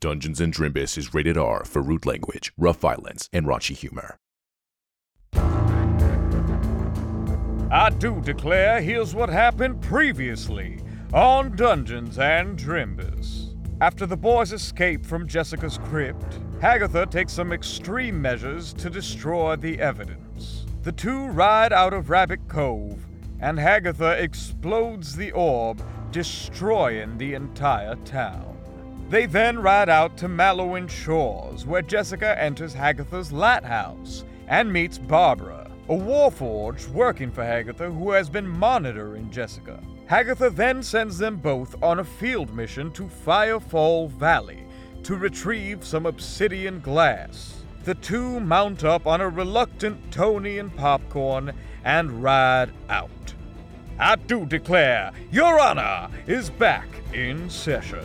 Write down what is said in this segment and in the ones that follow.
Dungeons and Drimbus is rated R for rude language, rough violence, and raunchy humor. I do declare here's what happened previously on Dungeons and Drimbus. After the boys escape from Jessica's crypt, Hagatha takes some extreme measures to destroy the evidence. The two ride out of Rabbit Cove, and Hagatha explodes the orb, destroying the entire town. They then ride out to Mallowin Shores, where Jessica enters Hagatha's lighthouse and meets Barbara, a warforged working for Hagatha who has been monitoring Jessica. Hagatha then sends them both on a field mission to Firefall Valley to retrieve some obsidian glass. The two mount up on a reluctant Tony and Popcorn and ride out. I do declare, Your Honor is back in session.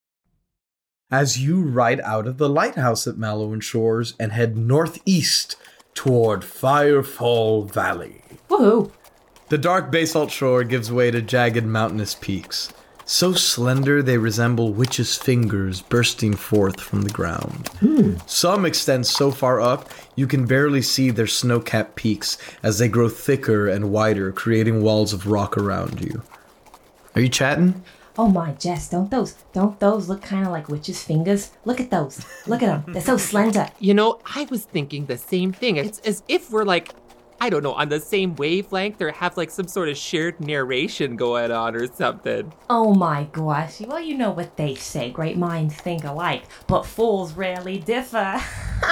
as you ride out of the lighthouse at Mallowin Shores and head northeast toward Firefall Valley. Woohoo! The dark basalt shore gives way to jagged mountainous peaks, so slender they resemble witches' fingers bursting forth from the ground. Hmm. Some extend so far up you can barely see their snow capped peaks as they grow thicker and wider, creating walls of rock around you. Are you chatting? Oh my, Jess, don't those don't those look kind of like witches' fingers? Look at those. Look at them. They're so slender. You know, I was thinking the same thing. It's as if we're like, I don't know, on the same wavelength or have like some sort of shared narration going on or something. Oh my gosh. Well, you know what they say. Great minds think alike, but fools rarely differ.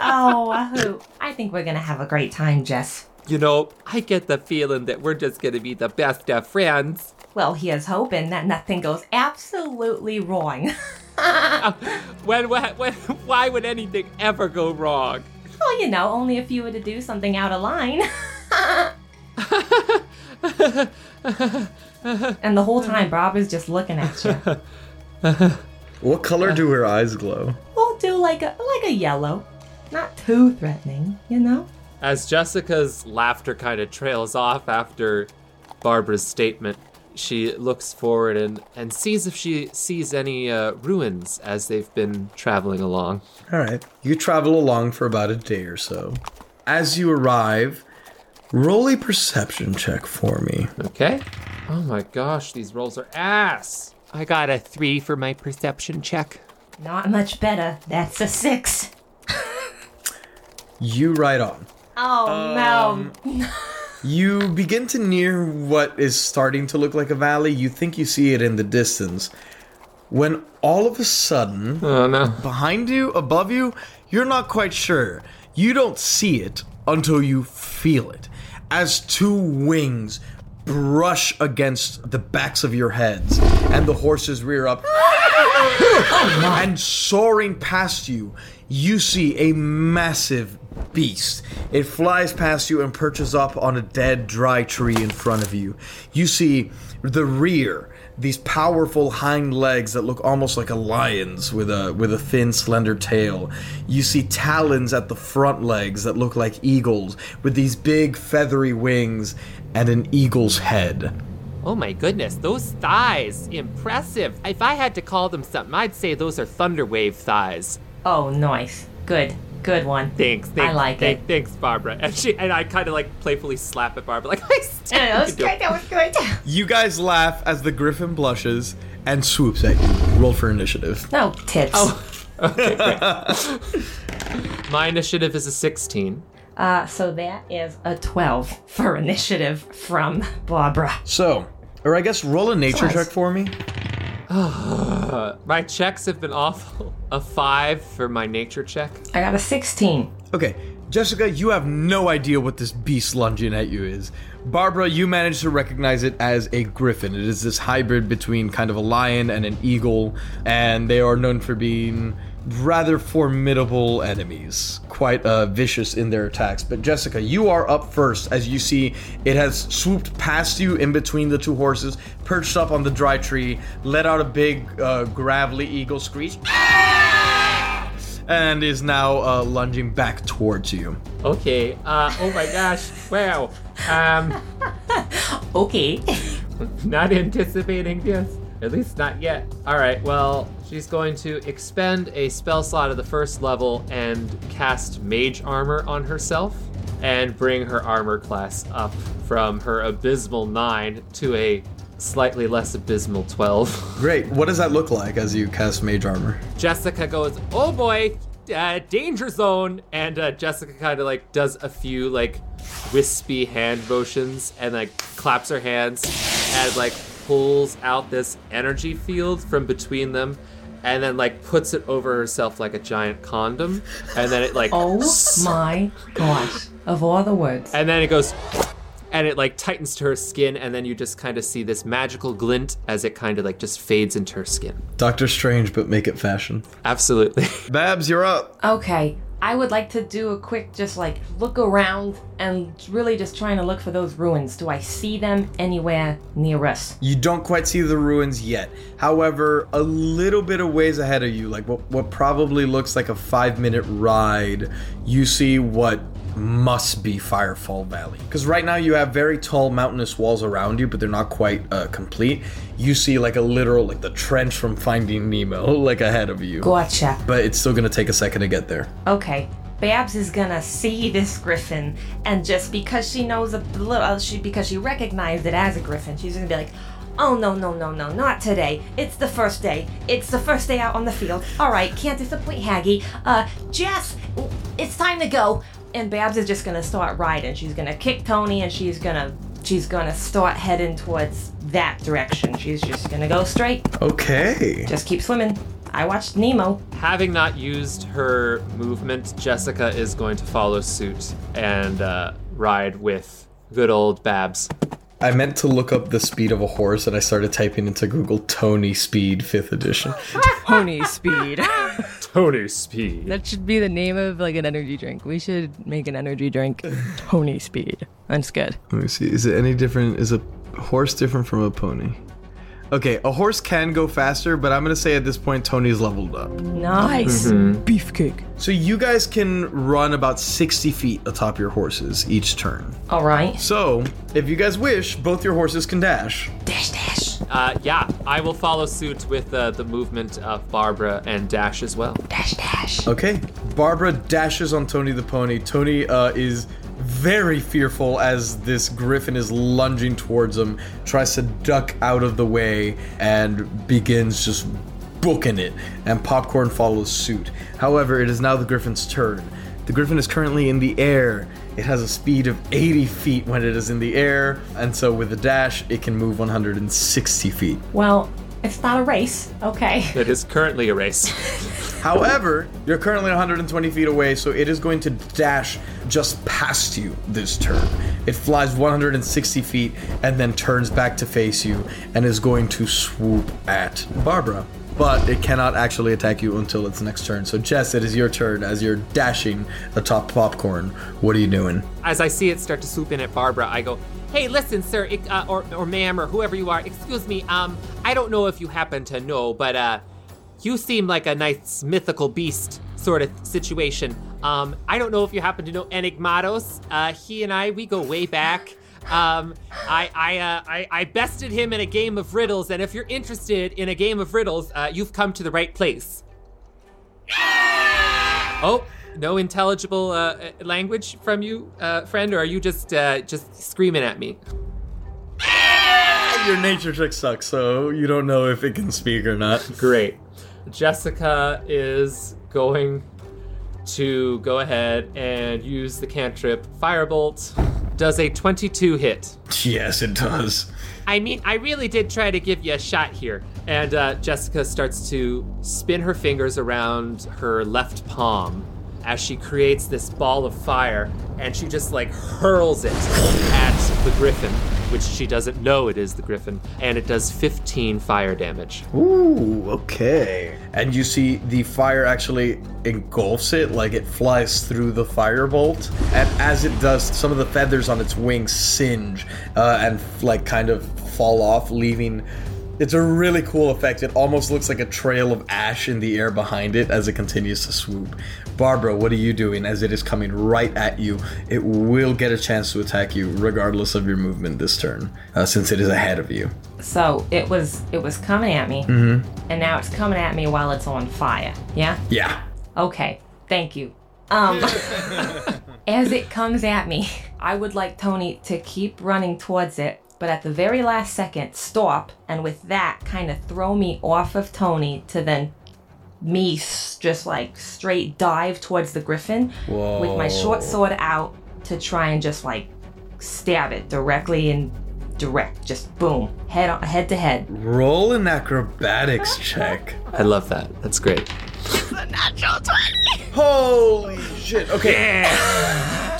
oh, who? I think we're gonna have a great time, Jess. You know, I get the feeling that we're just gonna be the best of friends. Well, he here's hoping that nothing goes absolutely wrong. when, when, when, why would anything ever go wrong? well, you know, only if you were to do something out of line. and the whole time, Bob is just looking at you. What color do her eyes glow? We'll do like a like a yellow, not too threatening, you know. As Jessica's laughter kind of trails off after Barbara's statement, she looks forward and, and sees if she sees any uh, ruins as they've been traveling along. All right. You travel along for about a day or so. As you arrive, roll a perception check for me. Okay. Oh my gosh, these rolls are ass. I got a three for my perception check. Not much better. That's a six. You ride on. Oh no. You begin to near what is starting to look like a valley. You think you see it in the distance. When all of a sudden, Oh no. behind you, above you, you're not quite sure. You don't see it until you feel it. As two wings brush against the backs of your heads, and the horses rear up. and soaring past you, you see a massive beast. It flies past you and perches up on a dead, dry tree in front of you. You see the rear, these powerful hind legs that look almost like a lion's with a with a thin, slender tail. You see talons at the front legs that look like eagles with these big feathery wings and an eagle's head. Oh my goodness, those thighs. Impressive. If I had to call them something, I'd say those are Thunderwave thighs. Oh, nice. Good. Good one. Thanks, thanks. I like thank- it. Thanks, Barbara. And she and I kind of like playfully slap at Barbara, like, I still Yeah, that was can do good. it." That was good. You guys laugh as the griffin blushes and swoops at you. Roll for initiative. No tits. Oh, okay, great. My initiative is a 16. Uh, so that is a 12 for initiative from Barbara. So, or I guess roll a nature Nice. check for me. My checks have been awful. A five for my nature check. I got a 16. Okay, Jessica, you have no idea what this beast lunging at you is. Barbara, you managed to recognize it as a griffin. It is this hybrid between kind of a lion and an eagle, and they are known for being rather formidable enemies, quite uh, vicious in their attacks. But Jessica, you are up first as you see it has swooped past you in between the two horses, perched up on the dry tree, let out a big, uh, gravelly eagle screech. And is now uh, lunging back towards you. Okay. Uh, oh my gosh. Wow. Um, Okay. not anticipating this. At least not yet. All right. Well, she's going to expend a spell slot of the first level and cast Mage Armor on herself, and bring her armor class up from her abysmal nine to a slightly less abysmal twelve. Great. What does that look like as you cast Mage Armor? Jessica goes, "Oh boy, uh, danger zone!" And uh, Jessica kind of like does a few like wispy hand motions and like claps her hands and like pulls out this energy field from between them. And then like puts it over herself like a giant condom, and then it like Oh my gosh. Of all the words. and then it goes and it like tightens to her skin and then you just kind of see this magical glint as it kind of like just fades into her skin Doctor Strange, but make it fashion. absolutely Babs, you're up. Okay. I would like to do a quick just like look around and really just trying to look for those ruins. Do I see them anywhere near us? You don't quite see the ruins yet. However, a little bit of ways ahead of you, like what, what probably looks like a five minute ride, you see what must be Firefall Valley. Because right now you have very tall mountainous walls around you, but they're not quite uh, complete. You see like a literal, like the trench from Finding Nemo, like ahead of you. Gotcha. But it's still gonna take a second to get there. Okay. Babs is gonna see this griffin, and just because she knows a little, she because she recognized it as a griffin, she's gonna be like, "Oh no, no, no, no, not today! It's the first day. It's the first day out on the field. All right, can't disappoint Haggy. Uh, Jess, it's time to go." And Babs is just gonna start riding. She's gonna kick Tony, and she's gonna she's gonna start heading towards that direction. She's just gonna go straight. Okay. Just keep swimming. I watched Nemo. Having not used her movement, Jessica is going to follow suit and uh, ride with good old Babs. I meant to look up the speed of a horse and I started typing into Google Tony Speed 5th edition. Pony speed. Tony Speed. that should be the name of like an energy drink. We should make an energy drink. Pony speed. That's good. Let me see. Is it any different? Is a horse different from a pony? Okay, a horse can go faster, but I'm gonna say at this point Tony's leveled up. Nice. Beefcake. So you guys can run about 60 feet atop your horses each turn. All right. So, if you guys wish, both your horses can dash. Dash dash. Uh, yeah, I will follow suit with uh, the movement of Barbara and Dash as well. Dash dash. Okay. Barbara dashes on Tony the pony. Tony uh, is very fearful as this griffin is lunging towards him, tries to duck out of the way, and begins just booking it. And Popcorn follows suit. However, it is now the griffin's turn. The griffin is currently in the air. It has a speed of 80 feet when it is in the air, and so with a dash, it can move 160 feet. Well, it's not a race. Okay. It is currently a race. However, you're currently 120 feet away, so it is going to dash just past you this turn. It flies 160 feet and then turns back to face you and is going to swoop at Barbara. But it cannot actually attack you until its next turn. So, Jess, it is your turn as you're dashing atop popcorn. What are you doing? As I see it start to swoop in at Barbara, I go, "Hey, listen, sir, uh, or or ma'am, or whoever you are. Excuse me. Um, I don't know if you happen to know, but uh, you seem like a nice mythical beast sort of situation. Um, I don't know if you happen to know Enigmatos. Uh, he and I, we go way back." Um, I I, uh, I I bested him in a game of riddles, and if you're interested in a game of riddles, uh, you've come to the right place. Oh, no intelligible uh, language from you, uh, friend, or are you just uh, just screaming at me? Your nature trick sucks, so you don't know if it can speak or not. Great. Jessica is going to go ahead and use the cantrip Firebolt. Does a 22 hit? Yes, it does. I mean, I really did try to give you a shot here. And uh, Jessica starts to spin her fingers around her left palm as she creates this ball of fire and she just like hurls it at the griffin, which she doesn't know it is the griffin, and it does 15 fire damage. Ooh, okay. And you see the fire actually engulfs it, like it flies through the firebolt. And as it does, some of the feathers on its wings singe uh, and like kind of fall off, leaving. It's a really cool effect. It almost looks like a trail of ash in the air behind it as it continues to swoop. Barbara, what are you doing as it is coming right at you? It will get a chance to attack you regardless of your movement this turn, uh, since it is ahead of you. So it was it was coming at me, Mm-hmm. and now it's coming at me while it's on fire. Yeah. Yeah. Okay. Thank you. Um, as it comes at me, I would like Tony to keep running towards it, but at the very last second, stop, and with that, kind of throw me off of Tony to then me just like straight dive towards the griffin with my short sword out to try and just like stab it directly and direct, just boom, head on, head to head. Roll an acrobatics check. I love that. That's great. Holy shit. Okay.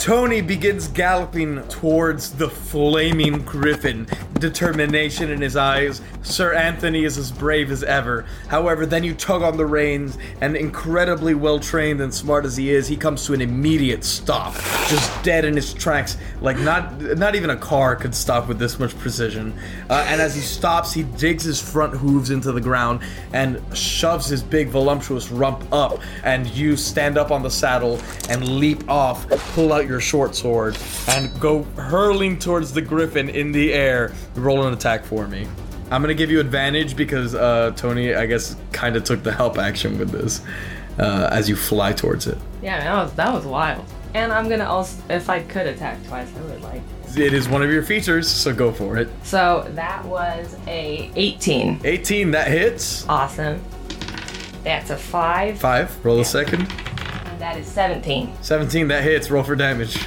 Tony begins galloping towards the flaming griffin, determination in his eyes. Sir Anthony is as brave as ever. However, then you tug on the reins, and incredibly well trained and smart as he is, he comes to an immediate stop, just dead in his tracks. Like not not even a car could stop with this much precision. Uh, and as he stops, he digs his front hooves into the ground and shoves his big voluptuous rump up. And you stand up on the saddle and leap off, pull out your short sword, and go hurling towards the griffin in the air. Roll an attack for me. I'm gonna give you advantage because uh, Tony, I guess, kind of took the help action with this uh, as you fly towards it. Yeah, that was that was wild. And I'm gonna also, if I could attack twice, I would like. It is one of your features, so go for it. So that was a 18. 18, that hits. Awesome. That's a five. Five, roll a second. And that is 17. 17, that hits. Roll for damage.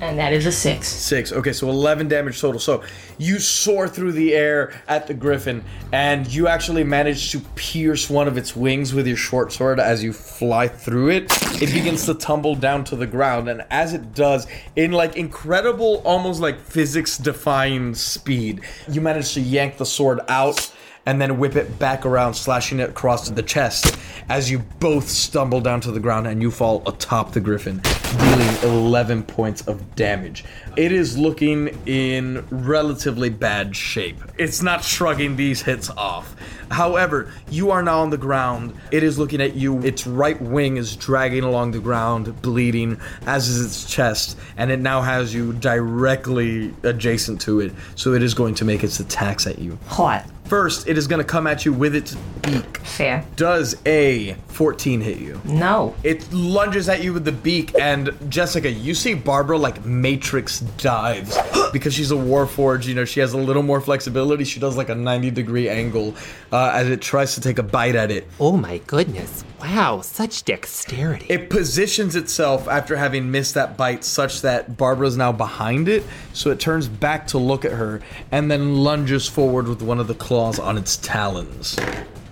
And that is a six. Six. Okay, so 11 damage total. So you soar through the air at the griffin, and you actually manage to pierce one of its wings with your short sword as you fly through it. It begins to tumble down to the ground, and as it does, in like incredible, almost like physics defying speed, you manage to yank the sword out and then whip it back around, slashing it across the chest as you both stumble down to the ground and you fall atop the griffin, dealing 11 points of damage. It is looking in relatively bad shape. It's not shrugging these hits off. However, you are now on the ground. It is looking at you. Its right wing is dragging along the ground, bleeding, as is its chest, and it now has you directly adjacent to it, so it is going to make its attacks at you. Hot. First, it is going to come at you with its beak. Fair. Does a 14 hit you? No. It lunges at you with the beak, and Jessica, you see Barbara like Matrix dives because she's a Warforged. You know, she has a little more flexibility. She does like a 90 degree angle uh, as it tries to take a bite at it. Oh my goodness. Wow, such dexterity. It positions itself after having missed that bite such that Barbara's now behind it, so it turns back to look at her and then lunges forward with one of the claws on its talons.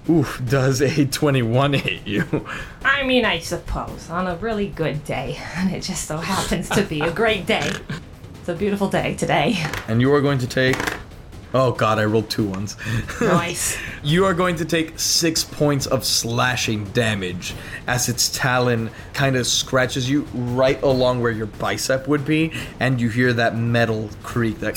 Oof, does a 21 hit you? I mean, I suppose, on a really good day. And it just so happens to be a great day. It's a beautiful day today. And you are going to take. Oh god, I rolled two ones. Nice. you are going to take six points of slashing damage as its talon kind of scratches you right along where your bicep would be, and you hear that metal creak that!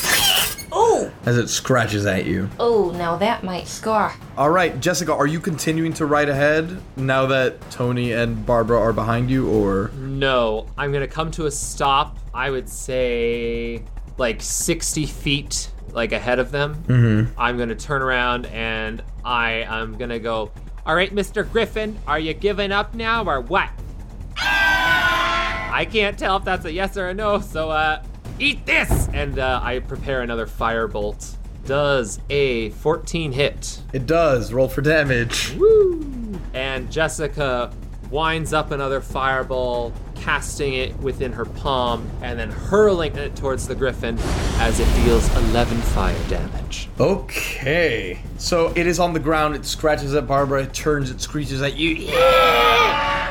As it scratches at you. Oh, now that might scar. All right, Jessica, are you continuing to ride ahead now that Tony and Barbara are behind you, or No, I'm gonna come to a stop. I would say like 60 feet, like ahead of them. Mm-hmm. I'm gonna turn around and I am gonna go. All right, Mr. Griffin, are you giving up now or what? I can't tell if that's a yes or a no, so uh, eat this! And uh, I prepare another firebolt. Does a 14 hit? It does. Roll for damage. Woo! And Jessica winds up another fireball, casting it within her palm, and then hurling it towards the griffin as it deals 11 fire damage. Okay. So it is on the ground. It scratches at Barbara. It turns. It screeches at you.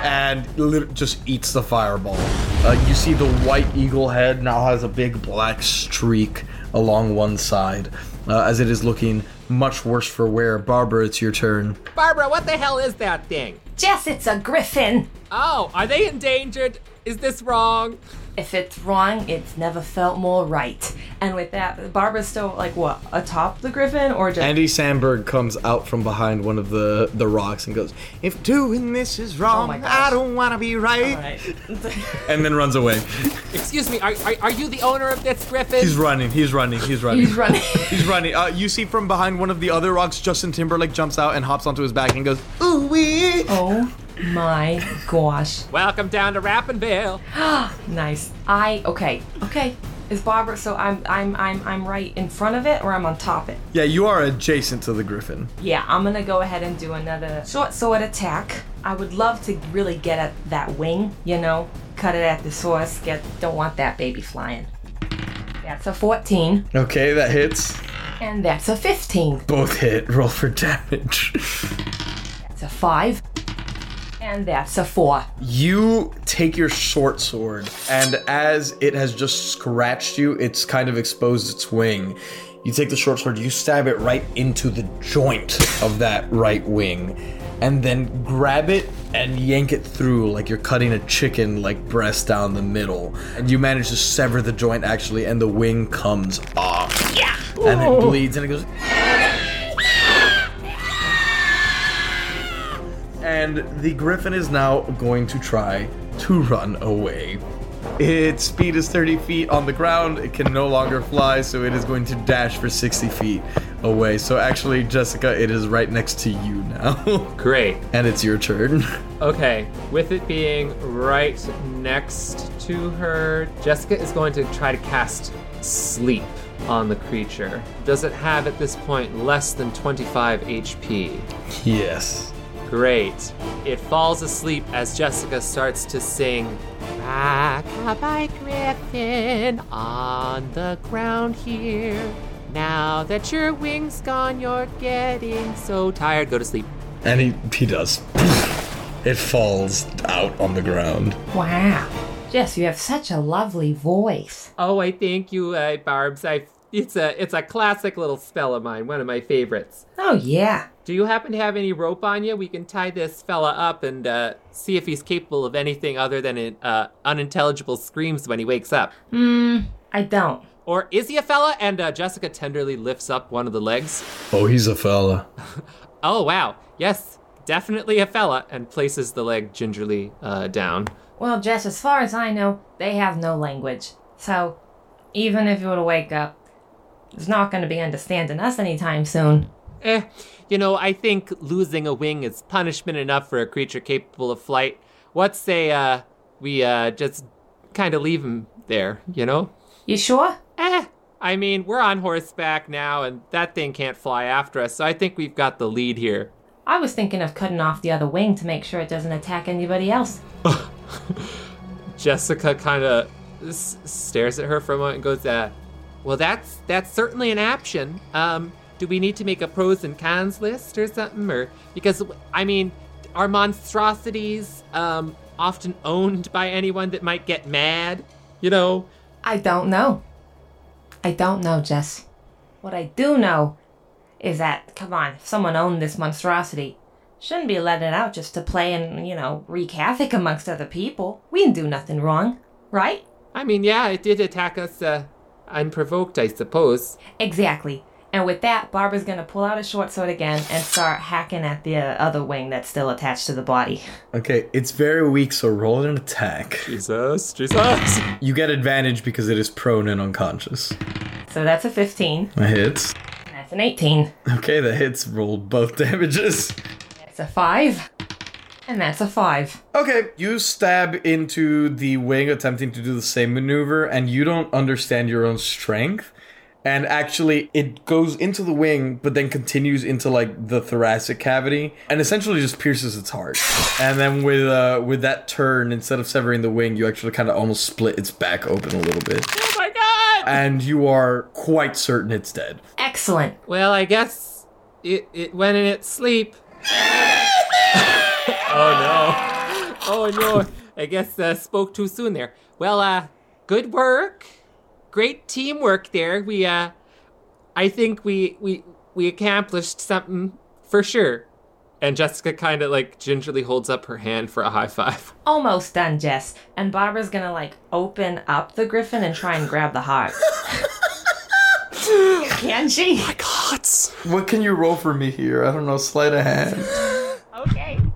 And lit- just eats the fireball. Uh, you see the white eagle head now has a big black streak along one side, uh, as it is looking much worse for wear. Barbara, it's your turn. Barbara, what the hell is that thing? Jess, it's a griffin. Oh, are they endangered? Is this wrong? If it's wrong, it's never felt more right. And with that, Barbara's still like what atop the griffin, or just Andy Samberg comes out from behind one of the, the rocks and goes, If doing this is wrong, Oh my gosh. I don't want to be right. Alright. And then runs away. Excuse me, are, are, are you the owner of this griffin? He's running. He's running. He's running. He's running. He's running. Uh, you see from behind one of the other rocks, Justin Timberlake jumps out and hops onto his back and goes, Ooh wee. oh my gosh. Welcome down to Rappinville. Nice. I okay. Okay. Is Barbara so I'm I'm I'm I'm right in front of it or I'm on top it? Yeah, you are adjacent to the griffin. Yeah, I'm gonna go ahead and do another short sword attack. I would love to really get at that wing, you know, cut it at the source. Get don't want that baby flying. That's a 14, Okay, that hits. and that's a 15. Both hit. Roll for damage. That's a 5, and that's a 4. You take your short sword, and as it has just scratched you, it's kind of exposed its wing. You take the short sword, you stab it right into the joint of that right wing, and then grab it and yank it through like you're cutting a chicken like breast down the middle. And you manage to sever the joint actually, and the wing comes off. Yeah. And it bleeds and it goes. And the griffin is now going to try to run away. Its speed is 30 feet on the ground. It can no longer fly, so it is going to dash for 60 feet away. So actually, Jessica, it is right next to you now. Great. and it's your turn. Okay, with it being right next to her, Jessica is going to try to cast sleep on the creature. Does it have at this point less than 25 HP? yes. Great. It falls asleep as Jessica starts to sing Rockabye Griffin on the ground here. Now that your wings gone, you're getting so tired. Go to sleep. And he, he does. It falls out on the ground. Wow. Jess, you have such a lovely voice. Oh, I thank you, uh, Barbs. I it's a it's a classic little spell of mine, one of my favorites. Oh, yeah. Do you happen to have any rope on you? We can tie this fella up and uh, see if he's capable of anything other than uh, unintelligible screams when he wakes up. Hmm, I don't. Or is he a fella? And uh, Jessica tenderly lifts up one of the legs. Oh, he's a fella. Oh wow, yes, definitely a fella, and places the leg gingerly uh, down. Well, Jess, as far as I know, they have no language. So, even if you were to wake up, it's not going to be understanding us anytime soon. Eh, you know, I think losing a wing is punishment enough for a creature capable of flight. What say, uh, we, uh, just kind of leave him there, you know? You sure? Eh, I mean, we're on horseback now, and that thing can't fly after us, so I think we've got the lead here. I was thinking of cutting off the other wing to make sure it doesn't attack anybody else. Jessica kind of s- stares at her for a moment and goes, uh, well, that's that's certainly an option. Um, do we need to make a pros and cons list or something? Or because I mean, are monstrosities um, often owned by anyone that might get mad? You know, I don't know. I don't know, Jess. What I do know is that, come on, if someone owned this monstrosity, shouldn't be letting it out just to play and, you know, wreak havoc amongst other people. We didn't do nothing wrong, right? I mean, yeah, it did attack us uh, unprovoked, I suppose. Exactly. And with that, Barbara's gonna pull out a short sword again and start hacking at the uh, other wing that's still attached to the body. Okay, it's very weak, so roll an attack. Jesus, Jesus. You get advantage because it is prone and unconscious. So that's a 15. That hits. That's an 18. Okay, that hits. Roll both damages. That's a 5. And that's a five. Okay, you stab into the wing, attempting to do the same maneuver, and you don't understand your own strength. And actually, it goes into the wing, but then continues into like the thoracic cavity, and essentially just pierces its heart. And then with uh, with that turn, instead of severing the wing, you actually kind of almost split its back open a little bit, Oh my god! and you are quite certain it's dead. Excellent. Well, I guess it, it went in its sleep. Oh no. Oh no. I guess uh, spoke too soon there. Well, uh, good work. Great teamwork there. We, uh, I think we, we, we accomplished something for sure. And Jessica kind of like gingerly holds up her hand for a high five. Almost done, Jess. And Barbara's gonna like open up the griffin and try and grab the heart. Can she? My Gods. What can you roll for me here? I don't know, sleight of hand.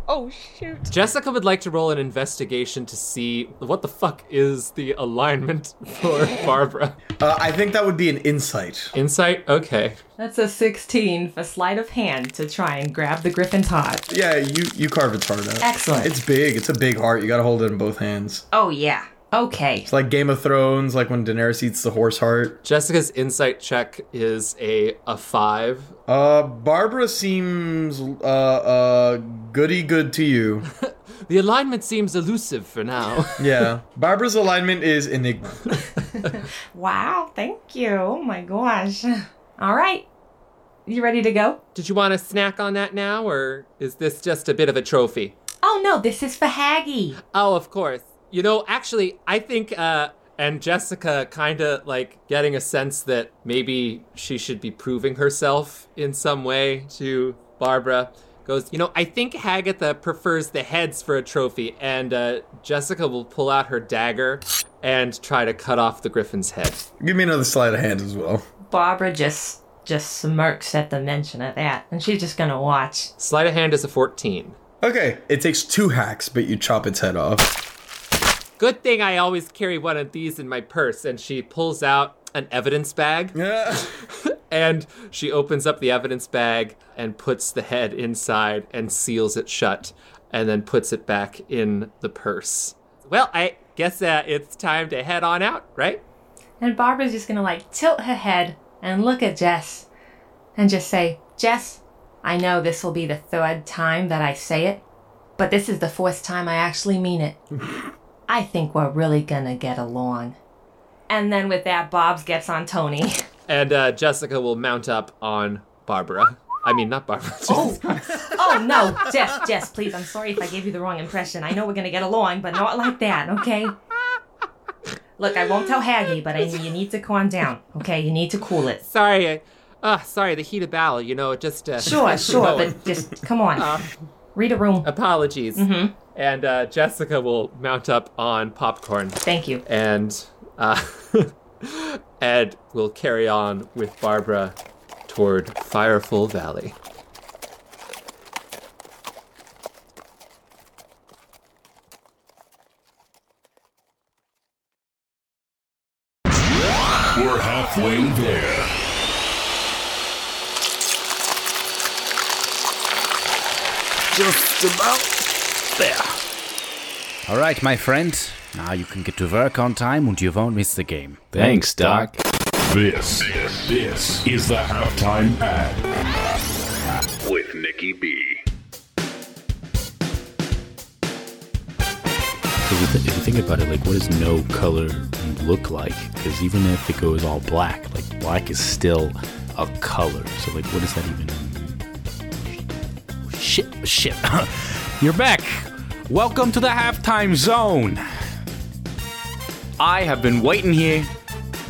Okay. Oh shoot. Jessica would like to roll an investigation to see what the fuck is the alignment for Barbara. Uh, I think that would be an insight. Insight? Okay. That's a 16 for sleight of hand to try and grab the griffin's heart. Yeah, you you carve its heart out. Excellent. It's big. It's a big heart. You gotta hold it in both hands. Oh yeah. Okay. It's like Game of Thrones, like when Daenerys eats the horse heart. Jessica's insight check is a a five. Uh, Barbara seems uh uh goody good to you. The alignment seems elusive for now. Yeah, Barbara's alignment is enigma. Wow. Thank you. Oh my gosh. All right. You ready to go? Did you want to snack on that now, or is this just a bit of a trophy? Oh no, this is for Haggy. Oh, of course. You know, actually, I think, uh, and Jessica kind of like getting a sense that maybe she should be proving herself in some way to Barbara. Goes, you know, I think Hagatha prefers the heads for a trophy, and uh, Jessica will pull out her dagger and try to cut off the griffin's head. Give me another sleight of hand as well. Barbara just just smirks at the mention of that, and she's just gonna watch. Sleight of hand is a 14. Okay, it takes two hacks, but you chop its head off. Good thing I always carry one of these in my purse. And she pulls out an evidence bag and she opens up the evidence bag and puts the head inside and seals it shut and then puts it back in the purse. Well, I guess uh, it's time to head on out, right? And Barbara's just gonna like tilt her head and look at Jess and just say, Jess, I know this will be the third time that I say it, but this is the fourth time I actually mean it. I think we're really gonna get along. And then with that, Bobs gets on Tony. And uh, Jessica will mount up on Barbara. I mean, not Barbara. Oh, oh no, Jess, Jess, please. I'm sorry if I gave you the wrong impression. I know we're gonna get along, but not like that, okay? Look, I won't tell Haggy, but I, you need to calm down, okay? You need to cool it. sorry. I, uh, sorry, the heat of battle, you know, it just. Uh, Sure, sure, going. but just come on. Read a room. Apologies. And uh, Jessica will mount up on popcorn. Thank you. and uh, Ed will carry on with Barbara toward Firefall Valley. We're halfway there. Just about there. All right, my friend. Now you can get to work on time and you won't miss the game. Thanks, Doc. This, this is the halftime ad with Nikki B. If you think about it, like, what does no color look like? Because even if it goes all black, like, black is still a color. So, like, what does that even? Shit, shit. You're back. Welcome to the halftime zone. I have been waiting here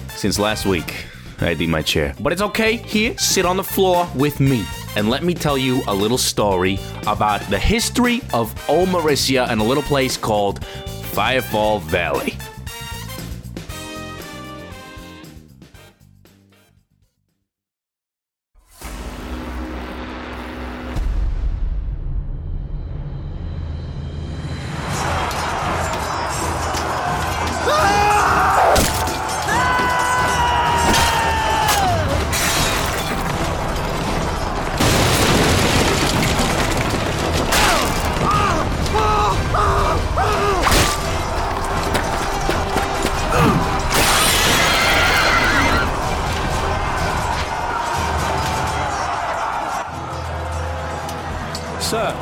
since last week. I need my chair. But it's okay. Here, sit on the floor with me. And let me tell you a little story about the history of Old Omarisia and a little place called Firefall Valley. Sir!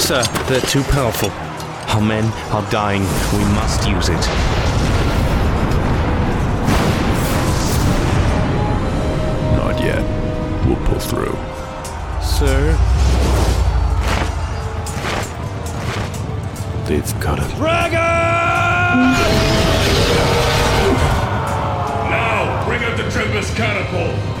Sir, they're too powerful. Our men are dying. We must use it. Not yet. We'll pull through. Sir? They've got it. Now, bring out the Drimbus catapult.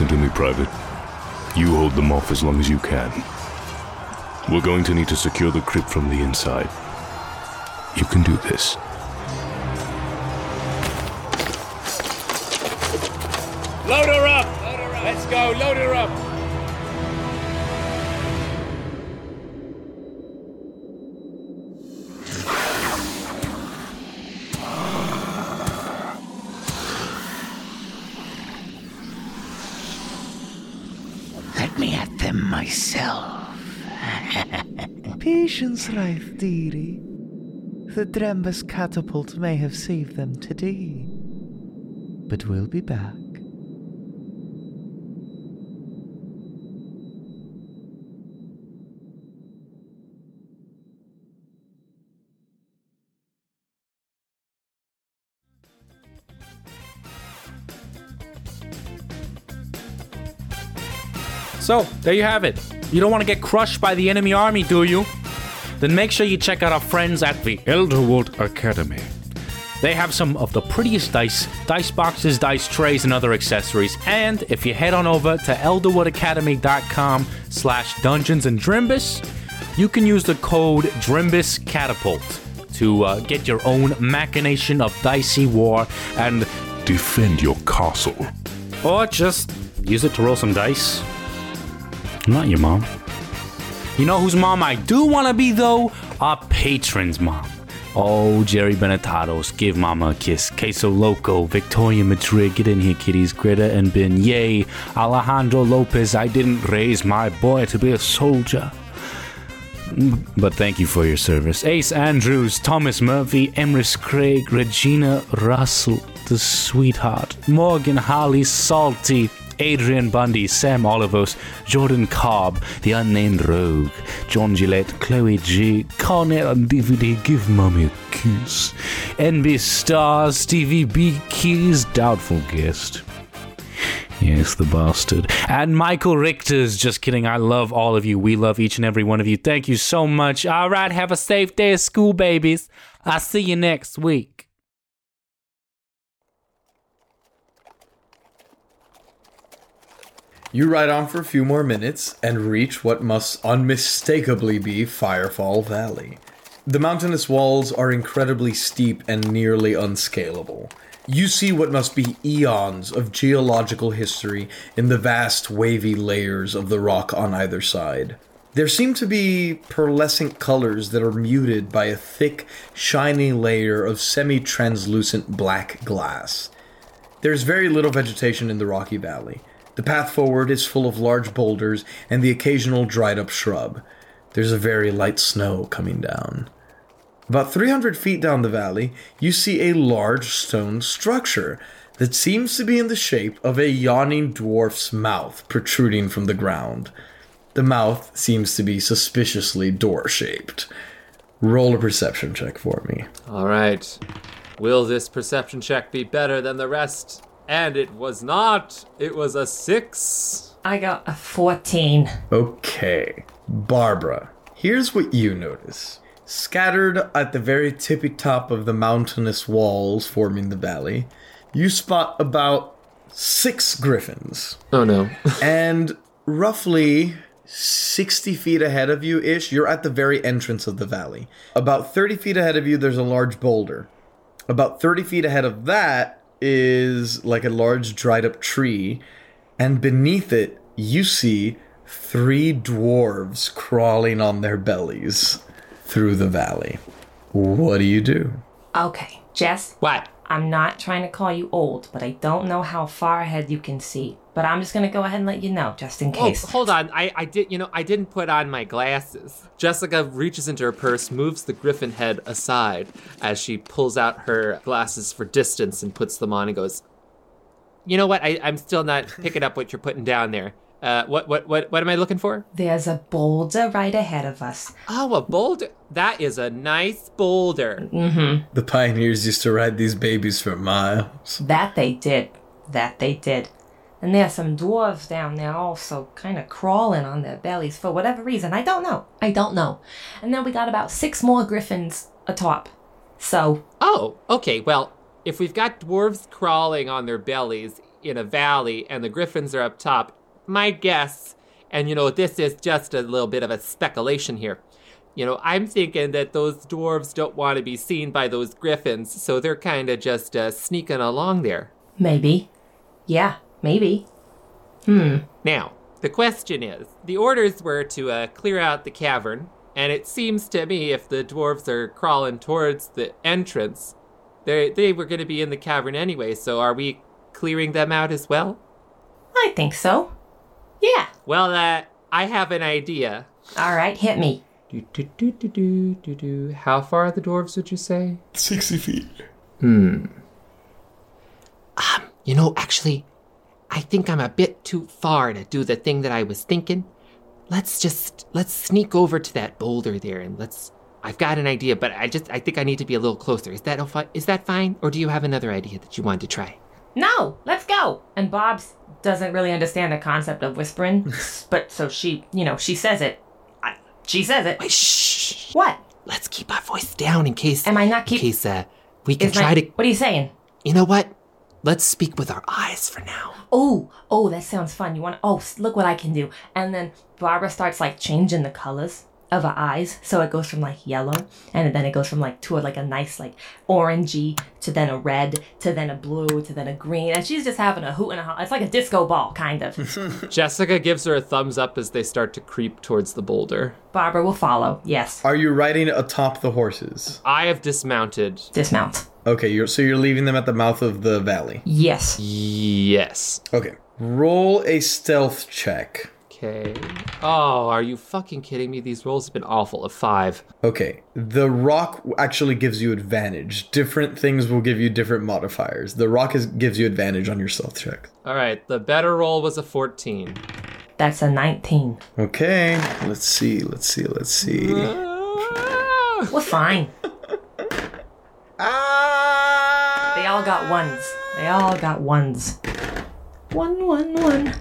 Listen to me, Private. You hold them off as long as you can. We're going to need to secure the crypt from the inside. You can do this. Load her up. Let's go. Load her up. The Drimbus catapult may have saved them today, but we'll be back. So, there you have it. You don't want to get crushed by the enemy army, do you? Then make sure you check out our friends at the Elderwood Academy. They have some of the prettiest dice, dice boxes, dice trays, and other accessories. And if you head on over to elderwoodacademy.com slash dungeons and drimbus, you can use the code Drimbus Catapult to uh, get your own machination of dicey war and Defend your castle. or just use it to roll some dice. Not your mom. You know whose mom I do want to be, though? Our patron's mom. Oh, Jerry Benetatos, give mama a kiss. Queso Loco, Victoria Madrid, get in here, kiddies. Greta and Ben, yay. Alejandro Lopez, I didn't raise my boy to be a soldier. Mm, But thank you for your service. Ace Andrews, Thomas Murphy, Emrys Craig, Regina Russell, the sweetheart, Morgan Holly Salty, Adrian Bundy, Sam Olivos, Jordan Cobb, the unnamed rogue, John Gillette, Chloe G, Cornell and DVD, give mommy a kiss, NB Stars, Stevie B Keys, doubtful guest. Yes, the bastard. And Michael Richter's just kidding. I love all of you. We love each and every one of you. Thank you so much. All right, have a safe day of school, babies. I'll see you next week. You ride on for a few more minutes and reach what must unmistakably be Firefall Valley. The mountainous walls are incredibly steep and nearly unscalable. You see what must be eons of geological history in the vast wavy layers of the rock on either side. There seem to be pearlescent colors that are muted by a thick, shiny layer of semi translucent black glass. There's very little vegetation in the rocky valley. The path forward is full of large boulders and the occasional dried up shrub. There's a very light snow coming down. About 300 feet down the valley, you see a large stone structure that seems to be in the shape of a yawning dwarf's mouth protruding from the ground. The mouth seems to be suspiciously door shaped. Roll a perception check for me. All right. Will this perception check be better than the rest? And it was not. It was a six. I got a 14. Okay. Barbara, here's what you notice. Scattered at the very tippy top of the mountainous walls forming the valley, you spot about six griffins. Oh no. and roughly 60 feet ahead of you ish, you're at the very entrance of the valley. About 30 feet ahead of you, there's a large boulder. About 30 feet ahead of that, is like a large dried up tree, and beneath it, you see three dwarves crawling on their bellies through the valley. What do you do? Okay, Jess. What? I'm not trying to call you old, but I don't know how far ahead you can see. But I'm just gonna go ahead and let you know, just in Oh, case. hold on. I, I did, you know, I didn't put on my glasses. Jessica reaches into her purse, moves the griffin head aside as she pulls out her glasses for distance and puts them on and goes, You know what? I, I'm still not picking up what you're putting down there. Uh, what, what, what, what am I looking for? There's a boulder right ahead of us. Oh, a boulder. That is a nice boulder. Mm-hmm. The pioneers used to ride these babies for miles. That they did. That they did. And there's some dwarves down there also kind of crawling on their bellies for whatever reason. I don't know. I don't know. And then we got about six more griffins atop. So. Oh, okay. Well, if we've got dwarves crawling on their bellies in a valley and the griffins are up top, my guess, and you know, this is just a little bit of a speculation here. You know, I'm thinking that those dwarves don't want to be seen by those griffins, so they're kind of just uh, sneaking along there. Maybe. Yeah, maybe. Hmm. Now, the question is the orders were to uh, clear out the cavern, and it seems to me if the dwarves are crawling towards the entrance, they they were going to be in the cavern anyway, so are we clearing them out as well? I think so. Yeah. Well, uh, I have an idea. All right, hit me. Do, do, do, do, do, do, do. How far are the dwarves, would you say? 60 feet. Hmm. Um, you know, actually, I think I'm a bit too far to do the thing that I was thinking. Let's just let's sneak over to that boulder there and let's. I've got an idea, but I just I think I need to be a little closer. Is that is that fine, or do you have another idea that you want to try? No, let's go. And Bob's doesn't really understand the concept of whispering, but so she, you know, she says it. I, she says it. Wait, shh. What? Let's keep our voice down in case. Am I not keep? In case uh, we can Is my- try to. What are you saying? You know what? Let's speak with our eyes for now. Oh, oh, that sounds fun. You want? Oh, look what I can do. And then Barbara starts like changing the colors of her eyes, so it goes from like yellow, and then it goes from like to a, like a nice like orangey to then a red to then a blue to then a green, and she's just having a hoot and a holler. It's like a disco ball, kind of. Jessica gives her a thumbs up as they start to creep towards the boulder. Barbara will follow. Yes. Are you riding atop the horses? I have dismounted. Dismount. Okay, you're so you're leaving them at the mouth of the valley. Yes. Yes. Okay. Roll a stealth check. Okay. Oh, are you fucking kidding me? These rolls have been awful. A five. Okay. The rock actually gives you advantage. Different things will give you different modifiers. The rock is, gives you advantage on your stealth check. All right. The better roll was a 14. That's a 19. Okay. Let's see. Let's see. Let's see. We're fine. Ah! They all got ones. They all got ones. One, one, one.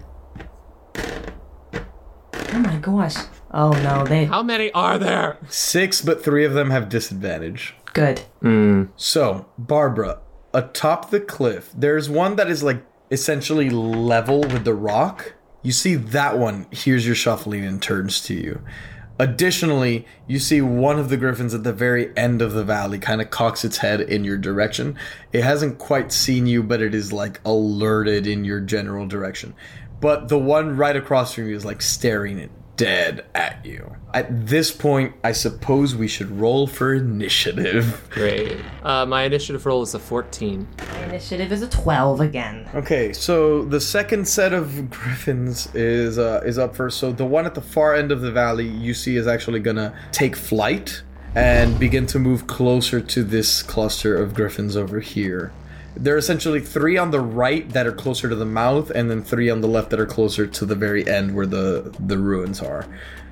Oh my gosh. Oh no, they. How many are there? Six, but three of them have disadvantage. Good. Hmm. So, Barbara, atop the cliff, there's one that is like essentially level with the rock. You see that one hears your shuffling and turns to you. Additionally, you see one of the griffins at the very end of the valley kind of cocks its head in your direction. It hasn't quite seen you, but it is like alerted in your general direction. But the one right across from you is like staring it dead at you. At this point, I suppose we should roll for initiative. Great. Uh, my initiative roll is a 14. My Initiative is a 12 again. Okay, so the second set of griffins is uh, is up first. So the one at the far end of the valley you see is actually gonna take flight and begin to move closer to this cluster of griffins over here. There are essentially three on the right that are closer to the mouth, and then three on the left that are closer to the very end where the the ruins are.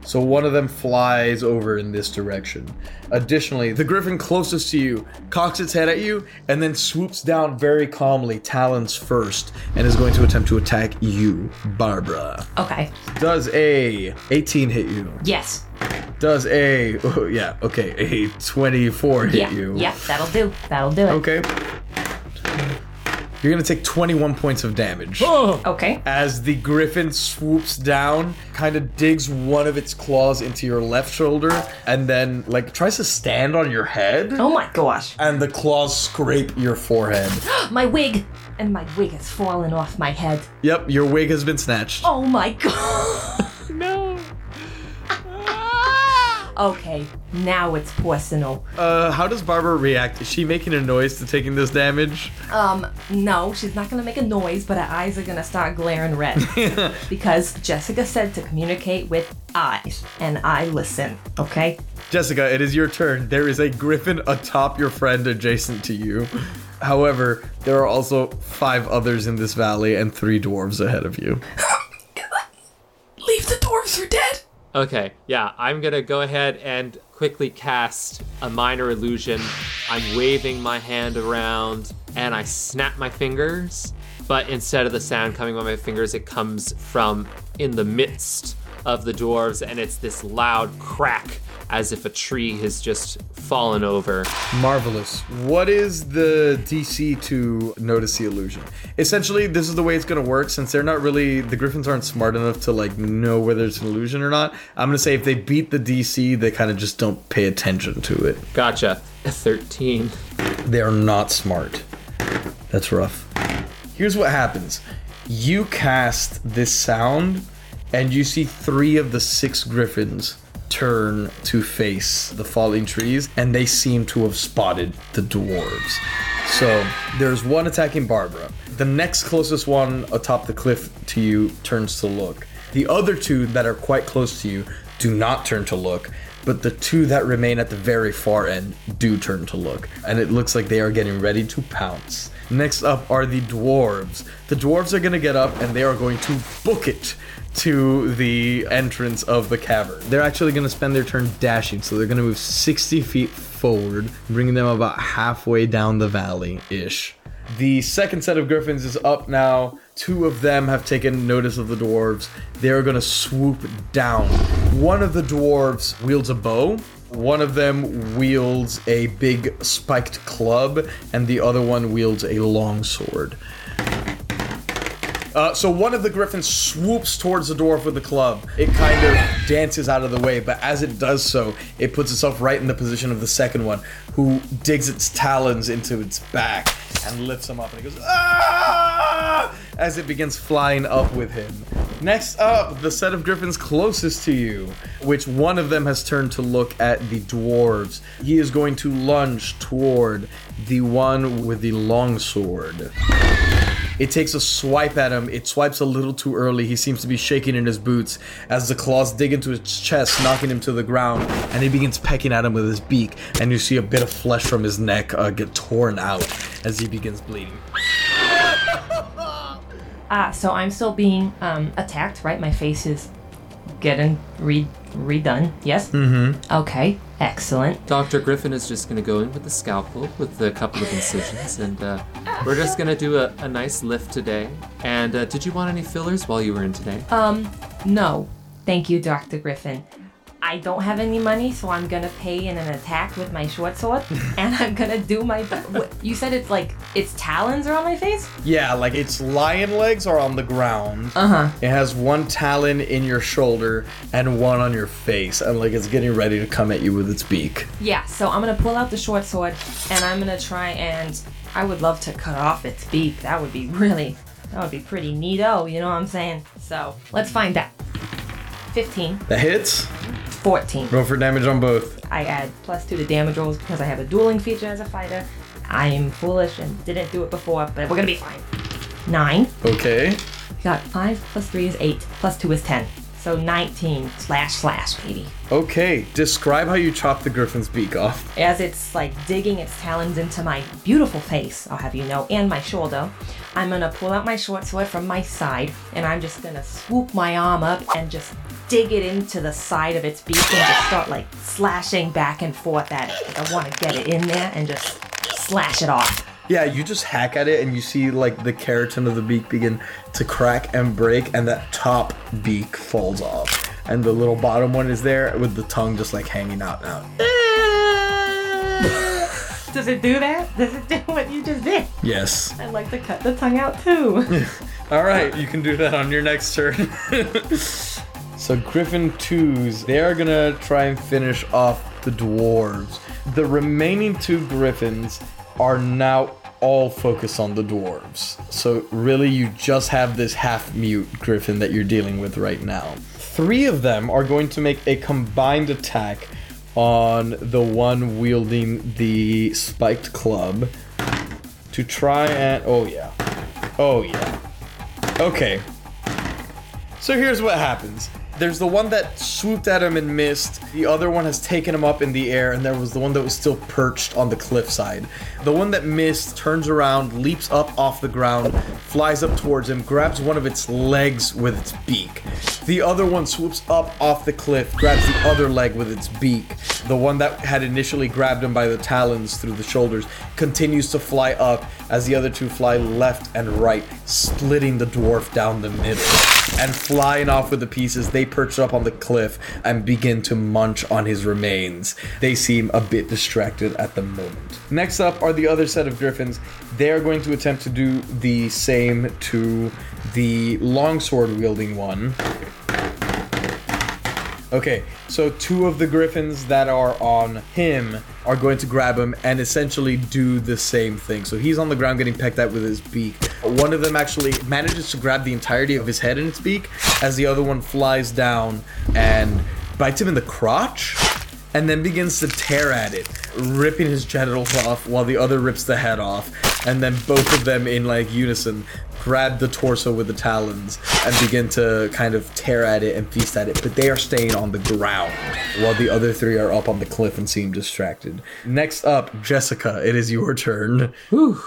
So one of them flies over in this direction. Additionally, the griffin closest to you cocks its head at you and then swoops down very calmly, talons first, and is going to attempt to attack you, Barbara. Okay. Does a 18 hit you? Yes. Does a oh, yeah, okay, a 24 hit yeah. you? Yeah, that'll do. That'll do it. Okay. You're gonna take 21 points of damage. Oh. Okay. As the griffin swoops down, kind of digs one of its claws into your left shoulder, and then like tries to stand on your head. Oh my gosh. And the claws scrape your forehead. My wig. and my wig has fallen off my head. Yep, your wig has been snatched. Oh my god. no. Okay, now it's personal. Uh, how does Barbara react? Is she making a noise to taking this damage? Um, no, she's not gonna make a noise, but her eyes are gonna start glaring red. because Jessica said to communicate with eyes, and I listen, okay? Jessica, it is your turn. There is a griffin atop your friend adjacent to you. However, there are also five others in this valley and three dwarves ahead of you. Leave the dwarves for dead! Okay, yeah, I'm gonna go ahead and quickly cast a minor illusion. I'm waving my hand around and I snap my fingers, but instead of the sound coming from my fingers, it comes from in the midst of the dwarves and it's this loud crack as if a tree has just fallen over. Marvelous. What is the DC to notice the illusion? Essentially, this is the way it's gonna work since they're not really the Griffins aren't smart enough to like know whether it's an illusion or not. I'm gonna say if they beat the DC, they kind of just don't pay attention to it. Gotcha. A 13. They are not smart. That's rough. Here's what happens. You cast this sound and you see three of the six griffins turn to face the falling trees, and they seem to have spotted the dwarves. So there's one attacking Barbara. The next closest one atop the cliff to you turns to look. The other two that are quite close to you do not turn to look, but the two that remain at the very far end do turn to look, and it looks like they are getting ready to pounce. Next up are the dwarves. The dwarves are gonna get up and they are going to book it to the entrance of the cavern. They're actually going to spend their turn dashing, so they're going to move 60 feet forward, bringing them about halfway down the valley ish. The second set of griffins is up now. Two of them have taken notice of the dwarves. They're going to swoop down. One of the dwarves wields a bow. One of them wields a big spiked club, and the other one wields a long sword. Uh, so one of the griffins swoops towards the dwarf with the club. It kind of dances out of the way, but as it does so, it puts itself right in the position of the second one, who digs its talons into its back and lifts him up, and it goes ah! as it begins flying up with him. Next up, the set of griffins closest to you, which one of them has turned to look at the dwarves. He is going to lunge toward the one with the long sword. It takes a swipe at him. It swipes a little too early. He seems to be shaking in his boots as the claws dig into his chest, knocking him to the ground. And he begins pecking at him with his beak. And you see a bit of flesh from his neck uh, get torn out as he begins bleeding. Ah, so I'm still being um, attacked, right? My face is getting re- redone. Yes? Mm-hmm. Okay, excellent. Dr. Griffin is just going to go in with the scalpel with a couple of incisions, and uh, we're just going to do a, a nice lift today. And uh, did you want any fillers while you were in today? Um, no. Thank you, Dr. Griffin. I don't have any money, so I'm gonna pay in an attack with my short sword, and I'm gonna do my. What, you said it's like its talons are on my face. Yeah, like its lion legs are on the ground. Uh huh. It has one talon in your shoulder and one on your face, and like it's getting ready to come at you with its beak. Yeah. So I'm gonna pull out the short sword, and I'm gonna try and. I would love to cut off its beak. That would be really. That would be pretty neato. You know what I'm saying? So let's find out. 15, That hits. 14. Roll for damage on both. I add plus two to damage rolls because I have a dueling feature as a fighter. I am foolish and didn't do it before, but we're gonna be fine. Nine. Okay. We got five plus three is eight. Plus two is ten. So 19 slash slash, baby. Okay. Describe how you chop the griffin's beak off. As it's like digging its talons into my beautiful face, I'll have you know, and my shoulder, I'm gonna pull out my short sword from my side and I'm just gonna swoop my arm up and just dig it into the side of its beak and just start like slashing back and forth at it. Like I wanna get it in there and just slash it off. Yeah, you just hack at it and you see like the keratin of the beak begin to crack and break, and that top beak falls off. And the little bottom one is there with the tongue just like hanging out now. Does it do that? Does it do what you just did? Yes. I'd like to cut the tongue out too. All right, you can do that on your next turn. so Griffin twos, they are gonna try and finish off the dwarves. The remaining two griffins are now all focused on the dwarves. So really, you just have this half mute griffin that you're dealing with right now. Three of them are going to make a combined attack on the one wielding the spiked club to try and. Oh, yeah. Oh, yeah. Okay. So here's what happens. There's the one that swooped at him and missed. The other one has taken him up in the air, and there was the one that was still perched on the cliffside. The one that missed turns around, leaps up off the ground, flies up towards him, grabs one of its legs with its beak. The other one swoops up off the cliff, grabs the other leg with its beak. The one that had initially grabbed him by the talons through the shoulders continues to fly up as the other two fly left and right, splitting the dwarf down the middle. And flying off with the pieces, they perch up on the cliff and begin to munch on his remains. They seem a bit distracted at the moment. Next up are the other set of griffins. They are going to attempt to do the same to the longsword wielding one. Okay, so two of the griffins that are on him are going to grab him and essentially do the same thing. So he's on the ground getting pecked at with his beak. One of them actually manages to grab the entirety of his head in its beak as the other one flies down and bites him in the crotch and then begins to tear at it, ripping his genitals off while the other rips the head off. And then both of them in like unison grab the torso with the talons and begin to kind of tear at it and feast at it. But they are staying on the ground while the other three are up on the cliff and seem distracted. Next up, Jessica, it is your turn. Whew.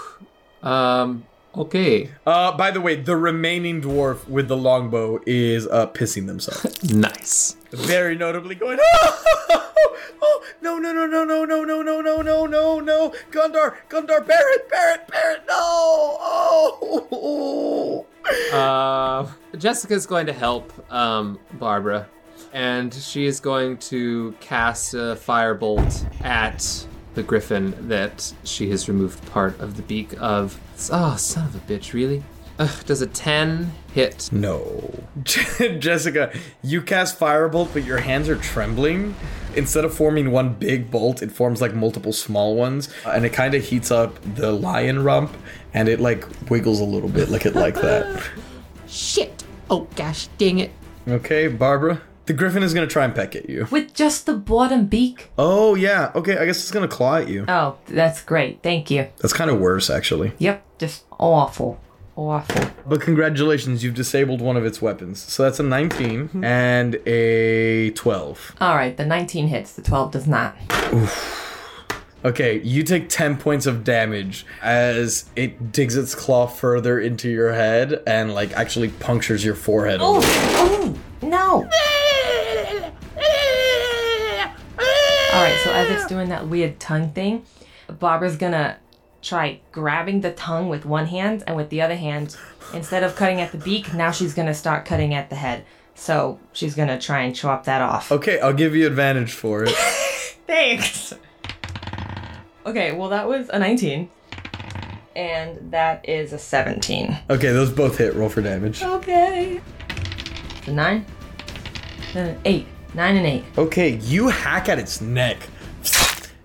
Um, okay. Uh, by the way, the remaining dwarf with the longbow is uh, pissing themselves. nice. Very notably going, oh, oh, no, no, no, no, no, no, no, no, no, no, no, no, Gundar, Gundar, Barrett, Barrett, Barrett, no, oh. Uh, Jessica's going to help um, Barbara, and she is going to cast a firebolt at the griffin that she has removed part of the beak of. Oh, son of a bitch, really? Ugh, does a 10 hit? No. Jessica, you cast Firebolt, but your hands are trembling. Instead of forming one big bolt, it forms like multiple small ones, and it kind of heats up the lion rump, and it like wiggles a little bit, like it like that. Shit! Oh gosh, dang it. Okay, Barbara. The griffin is gonna try and peck at you. With just the bottom beak? Oh yeah. Okay, I guess it's gonna claw at you. Oh, that's great. Thank you. That's kind of worse, actually. Yep, just awful. Awful. But congratulations, you've disabled one of its weapons. So that's a 19 mm-hmm. and a 12. Alright, the 19 hits, the 12 does not. Okay, you take 10 points of damage as it digs its claw further into your head and, like, actually punctures your forehead. a Oh, oh, no! Alright, so as it's doing that weird tongue thing, Barbara's gonna try grabbing the tongue with one hand, and with the other hand, instead of cutting at the beak, now she's gonna start cutting at the head. So she's gonna try and chop that off. Okay, I'll give you advantage for it. Thanks! Okay, well, that was a 19. And that is a 17. okay, those both hit. Roll for damage. Okay. The 9? Then an 8. 9 and 8. Okay, you hack at its neck.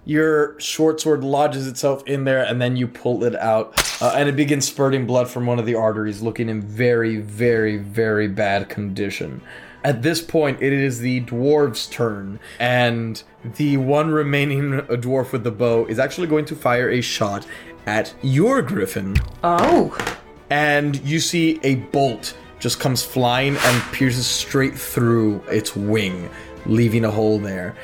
Your short sword lodges itself in there, and then you pull it out, uh, and it begins spurting blood from one of the arteries, looking in very, very, very bad condition. At this point, it is the dwarf's turn, and the one remaining dwarf with the bow is actually going to fire a shot at your griffin. Oh. And you see a bolt just comes flying and pierces straight through its wing, leaving a hole there.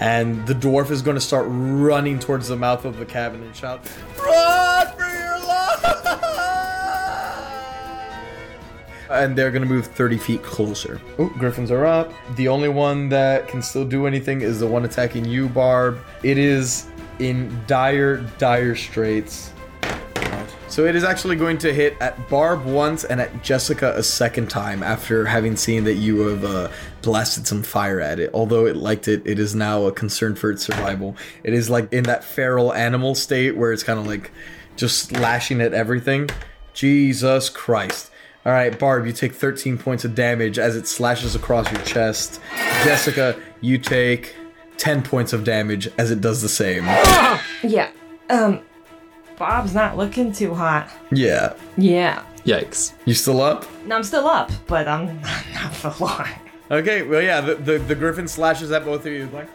And the dwarf is going to start running towards the mouth of the cabin and shout, Run for your life! And they're going to move 30 feet closer. Oh, griffins are up. The only one that can still do anything is the one attacking you, Barb. It is in dire, dire straits. So it is actually going to hit at Barb once and at Jessica a second time after having seen that you have uh, blasted some fire at it. Although it liked it, it is now a concern for its survival. It is like in that feral animal state where it's kind of like just lashing at everything. Jesus Christ. All right, Barb, you take 13 points of damage as it slashes across your chest. Jessica, you take 10 points of damage as it does the same. Yeah. Um. Bob's not looking too hot. Yeah. Yeah. Yikes. You still up? No, I'm still up, but I'm not for long. Okay, well, yeah, the, the, the griffin slashes at both of you. Like,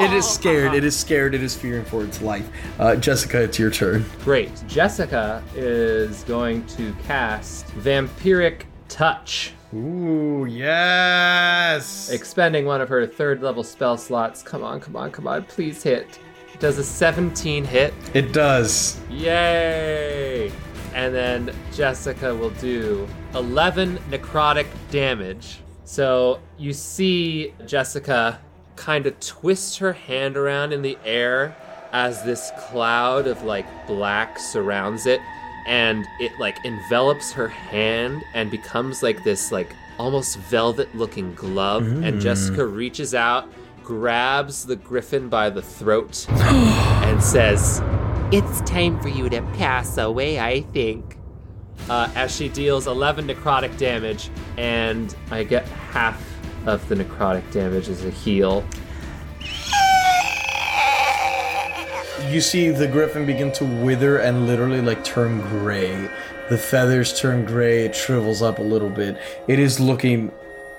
it is scared. It is scared. It is fearing for its life. Uh, Jessica, it's your turn. Great. Jessica is going to cast Vampiric Touch. Ooh, yes. Expending one of her third level spell slots. Come on, come on, come on. Please hit. Does a 17 hit? It does. Yay! And then Jessica will do 11 necrotic damage. So you see Jessica kind of twist her hand around in the air as this cloud of like black surrounds it and it like envelops her hand and becomes like this like almost velvet looking glove and Mm. Jessica reaches out grabs the griffin by the throat and says it's time for you to pass away I think uh, as she deals 11 necrotic damage and I get half of the necrotic damage as a heal You see the griffin begin to wither and literally like turn gray. The feathers turn gray, it shrivels up a little bit. It is looking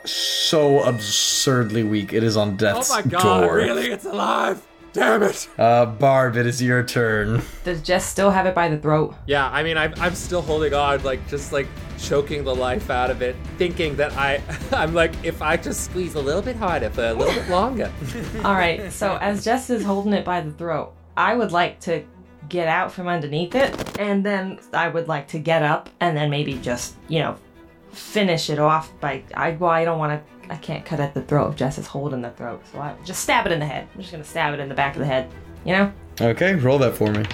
so absurdly weak. It is on death's door. oh my god door. really it's alive damn it Uh, Barb, it is your turn. Does Jess still have it by the throat? Yeah, I mean, I'm, I'm still holding on, like, just like choking the life out of it, thinking that I, I'm like, if I just squeeze a little bit harder for a little bit longer. All right, so as Jess is holding it by the throat, I would like to get out from underneath it, and then I would like to get up and then maybe just, you know, finish it off by. I well, I don't want to. I can't cut at the throat if Jess is holding the throat, so I just stab it in the head. I'm just gonna stab it in the back of the head. You know, Okay, roll that for me.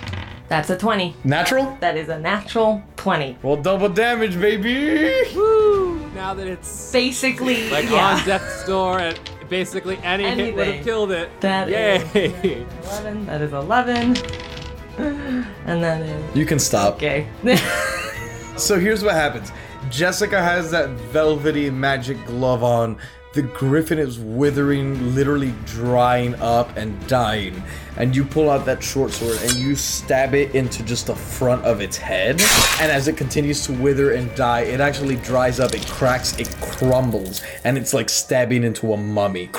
that's a twenty. Natural? That is a natural twenty. Well, double damage, baby. Woo! Now that it's basically like yeah. on death's door, and basically any hit would have killed it. That Yay! is eleven. That is eleven. And that is You can stop. okay. So here's what happens Jessica has that velvety magic glove on. The griffin is withering, literally drying up and dying. And you pull out that short sword and you stab it into just the front of its head. And as it continues to wither and die, it actually dries up, it cracks, it crumbles, and it's like stabbing into a mummy.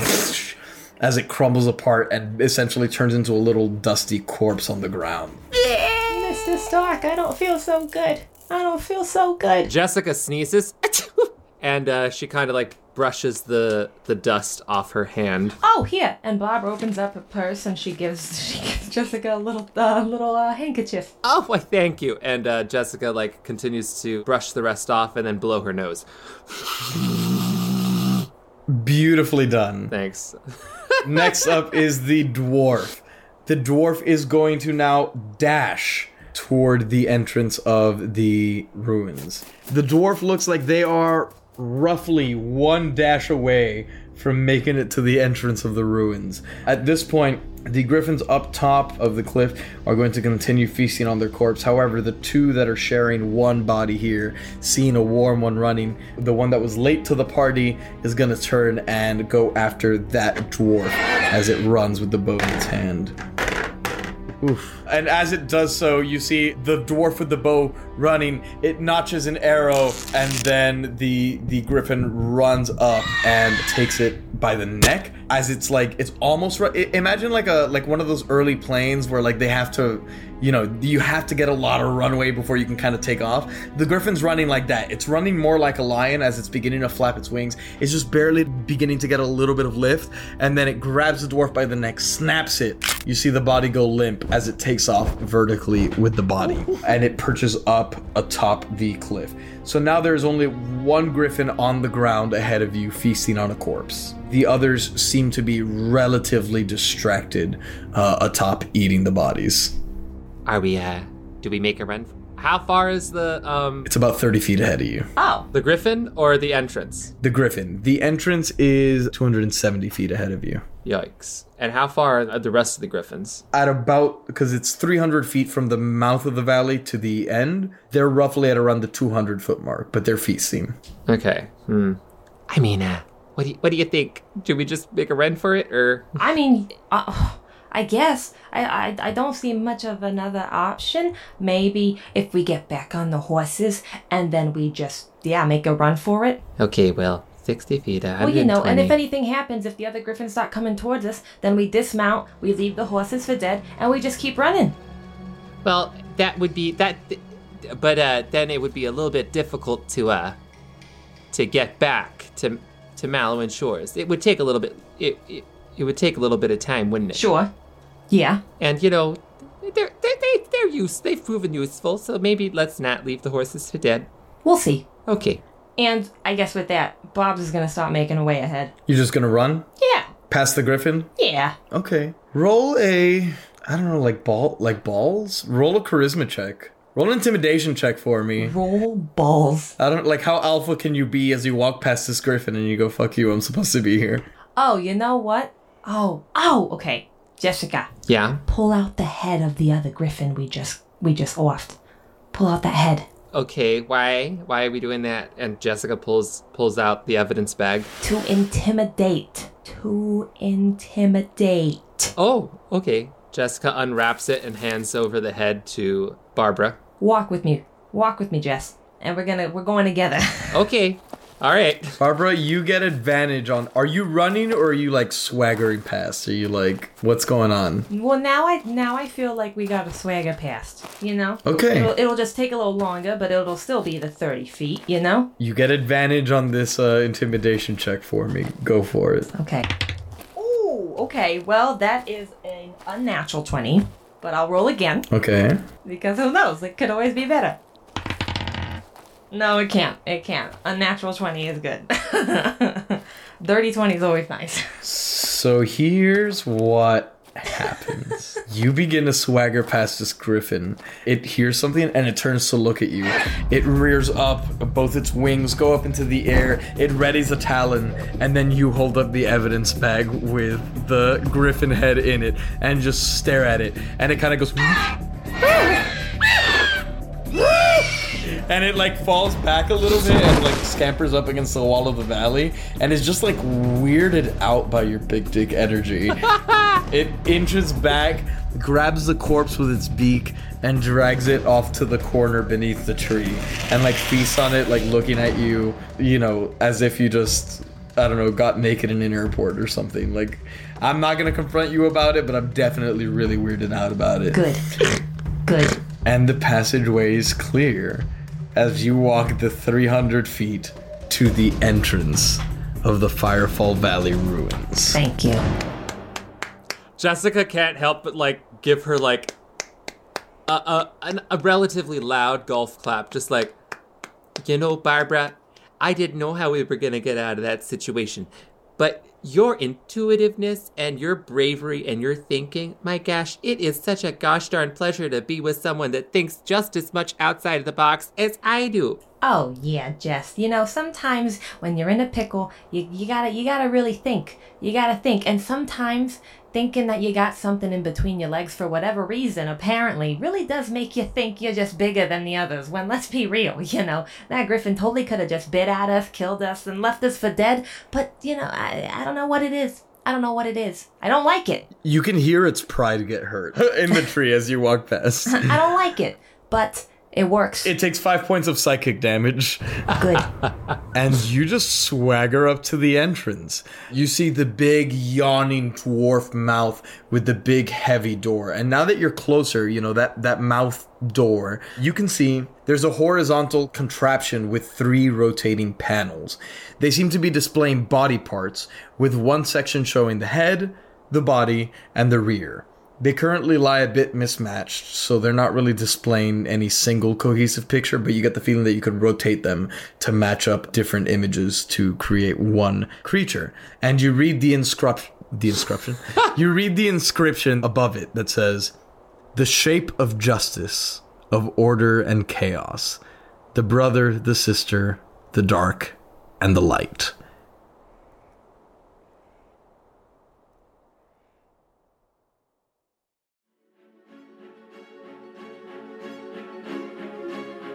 As it crumbles apart and essentially turns into a little dusty corpse on the ground. Mr. Stark, I don't feel so good. I don't feel so good. Jessica sneezes, and uh, she kind of like brushes the the dust off her hand. Oh, here. And Bob opens up a purse and she gives she gives Jessica a little uh, little uh, handkerchief. Oh, why, thank you. And uh, Jessica like continues to brush the rest off and then blow her nose. Beautifully done. Thanks. Next up is the dwarf. The dwarf is going to now dash toward the entrance of the ruins. The dwarf looks like they are roughly one dash away from making it to the entrance of the ruins. At this point, the griffins up top of the cliff are going to continue feasting on their corpse. However, the two that are sharing one body here, seeing a warm one running, the one that was late to the party is going to turn and go after that dwarf as it runs with the bow in its hand. Oof. And as it does so, you see the dwarf with the bow running. It notches an arrow, and then the the griffin runs up and takes it by the neck. As it's like it's almost i- imagine like a like one of those early planes where like they have to, you know, you have to get a lot of runway before you can kind of take off. The griffin's running like that. It's running more like a lion as it's beginning to flap its wings. It's just barely beginning to get a little bit of lift, and then it grabs the dwarf by the neck, snaps it. You see the body go limp as it takes off vertically with the body, and it perches up atop the cliff. So now there's only one griffin on the ground ahead of you, feasting on a corpse. The others seem to be relatively distracted uh, atop eating the bodies. Are we, uh, do we make a run? How far is the, um, It's about 30 feet ahead of you. Oh. the griffin or the entrance? The griffin. The entrance is 270 feet ahead of you. Yikes. And how far are the rest of the griffins? At about, because it's 300 feet from the mouth of the valley to the end, they're roughly at around the 200 foot mark, but their feet seem. Okay. Hmm. I mean, uh, what do you, what do you think? Do we just make a run for it, or I mean, uh, I guess I, I I don't see much of another option. Maybe if we get back on the horses and then we just yeah make a run for it. Okay, well, 60 feet, 120. Well, you know, and if anything happens, if the other griffins start coming towards us, then we dismount, we leave the horses for dead, and we just keep running. Well, that would be that, but uh, then it would be a little bit difficult to uh, to get back to to Malowin Shores. It would take a little bit. It, it it would take a little bit of time, wouldn't it? Sure. Yeah. And you know, they're they're they, they're use they've proven useful. So maybe let's not leave the horses for dead. We'll see. Okay. And I guess with that, Bob's is gonna start making a way ahead. You're just gonna run Yeah. past the griffin? Yeah. Okay. Roll a I don't know, like ball like balls? Roll a charisma check. Roll an intimidation check for me. Roll balls. I don't like how alpha can you be as you walk past this griffin and you go, fuck you, I'm supposed to be here. Oh, you know what? Oh, oh, okay. Jessica, Yeah. pull out the head of the other griffin we just we just offed. Pull out that head. Okay. Why why are we doing that? And Jessica pulls pulls out the evidence bag. To intimidate. To intimidate. Oh, okay. Jessica unwraps it and hands over the head to Barbara. Walk with me. Walk with me, Jess. And we're gonna we're going together. Okay. All right. Barbara, you get advantage on are you running or are you like swaggering past? Are you like what's going on? well, now I now I feel like we got a swagger past. You know. Okay. It'll, it'll just take a little longer, but it'll still be the thirty feet. You know. You get advantage on this uh, intimidation check for me. Go for it. Okay. Ooh. Okay. Well, that is an unnatural twenty, but I'll roll again Okay. because who knows? It could always be better. No, it can't. It can't. A natural 20 is good. Dirty 20 is always nice. So here's what happens. you begin to swagger past this griffin. It hears something and it turns to look at you. It rears up, both its wings go up into the air. It readies a talon, and then you hold up the evidence bag with the griffin head in it and just stare at it. And it kind of goes. And it like falls back a little bit and like scampers up against the wall of the valley and is just like weirded out by your big dick energy. it inches back, grabs the corpse with its beak, and drags it off to the corner beneath the tree and like feasts on it, like looking at you, you know, as if you just I don't know, got naked in an airport or something. Like, I'm not gonna confront you about it, but I'm definitely really weirded out about it. Good. Good. And the passageway is clear as you walk the 300 feet to the entrance of the Firefall Valley ruins. Thank you. Jessica can't help but like give her like a a, an, a relatively loud golf clap, just like you know, Barbara. I didn't know how we were gonna get out of that situation, but your intuitiveness and your bravery and your thinking, my gosh, it is such a gosh darn pleasure to be with someone that thinks just as much outside of the box as I do. Oh yeah, Jess. You know, sometimes when you're in a pickle, you, you gotta you gotta really think. You gotta think, and sometimes thinking that you got something in between your legs for whatever reason, apparently, really does make you think you're just bigger than the others. When let's be real, you know, that griffin totally could have just bit at us, killed us, and left us for dead. But you know, I I don't know what it is. I don't know what it is. I don't like it. You can hear its pride get hurt in the tree as you walk past. I don't like it. But it works. It takes five points of psychic damage. Good. and you just swagger up to the entrance. You see the big, yawning dwarf mouth with the big, heavy door. And now that you're closer, you know, that, that mouth door, you can see there's a horizontal contraption with three rotating panels. They seem to be displaying body parts, with one section showing the head, the body, and the rear. They currently lie a bit mismatched, so they're not really displaying any single cohesive picture, but you get the feeling that you can rotate them to match up different images to create one creature. And you read the inscription the inscription. you read the inscription above it that says the shape of justice, of order and chaos, the brother, the sister, the dark, and the light.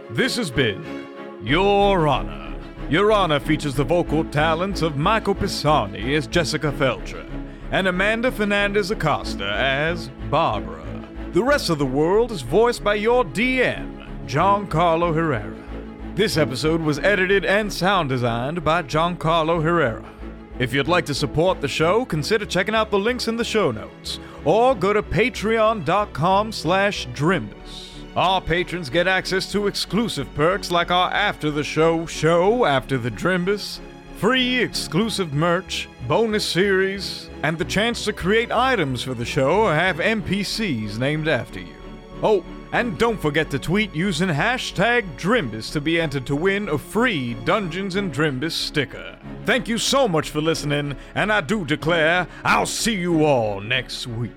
This has been Your Honor. Your Honor features the vocal talents of Michael Pisani as Jessica Felcher, and Amanda Fernandez Acosta as Barbara. The rest of the world is voiced by your DM, Giancarlo Herrera. This episode was edited and sound designed by Giancarlo Herrera. If you'd like to support the show, consider checking out the links in the show notes, or go to patreon.com slash drimbus. Our patrons get access to exclusive perks like our After the Show show after the Drimbus, free exclusive merch, bonus series, and the chance to create items for the show or have NPCs named after you. Oh, and don't forget to tweet using hashtag Drimbus to be entered to win a free Dungeons and Drimbus sticker. Thank you so much for listening, and I do declare I'll see you all next week.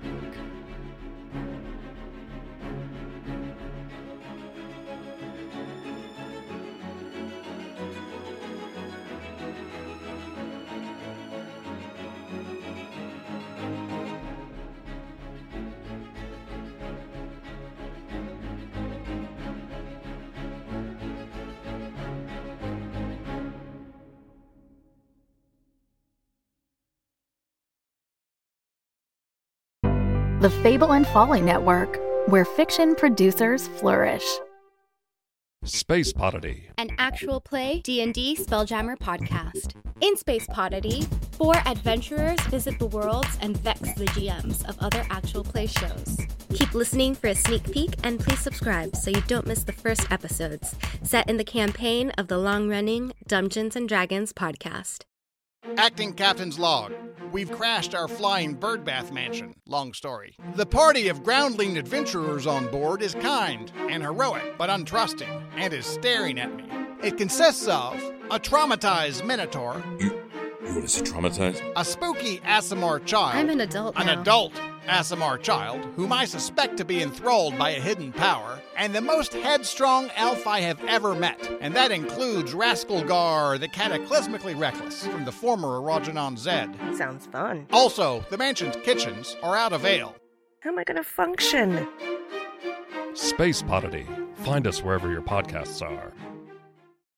The Fable and Folly Network, where fiction producers flourish. Space Podity. an actual play D&D Spelljammer podcast. In Space Podity, four adventurers visit the worlds and vex the GMs of other actual play shows. Keep listening for a sneak peek and please subscribe so you don't miss the first episodes, set in the campaign of the long-running Dungeons and Dragons podcast. Acting Captain's Log. We've crashed our flying birdbath mansion. Long story. The party of groundling adventurers on board is kind and heroic, but untrusting, and is staring at me. It consists of a traumatized minotaur, You want to see traumatized? a spooky Aasimar child, I'm an adult an now. adult Aasimar child, whom I suspect to be enthralled by a hidden power, and the most headstrong elf I have ever met, and that includes Rascalgar the Cataclysmically Reckless from the former Erogenon Zed. Sounds fun. Also, the mansion's kitchens are out of ale. How am I going to function? Space Podity. Find us wherever your podcasts are.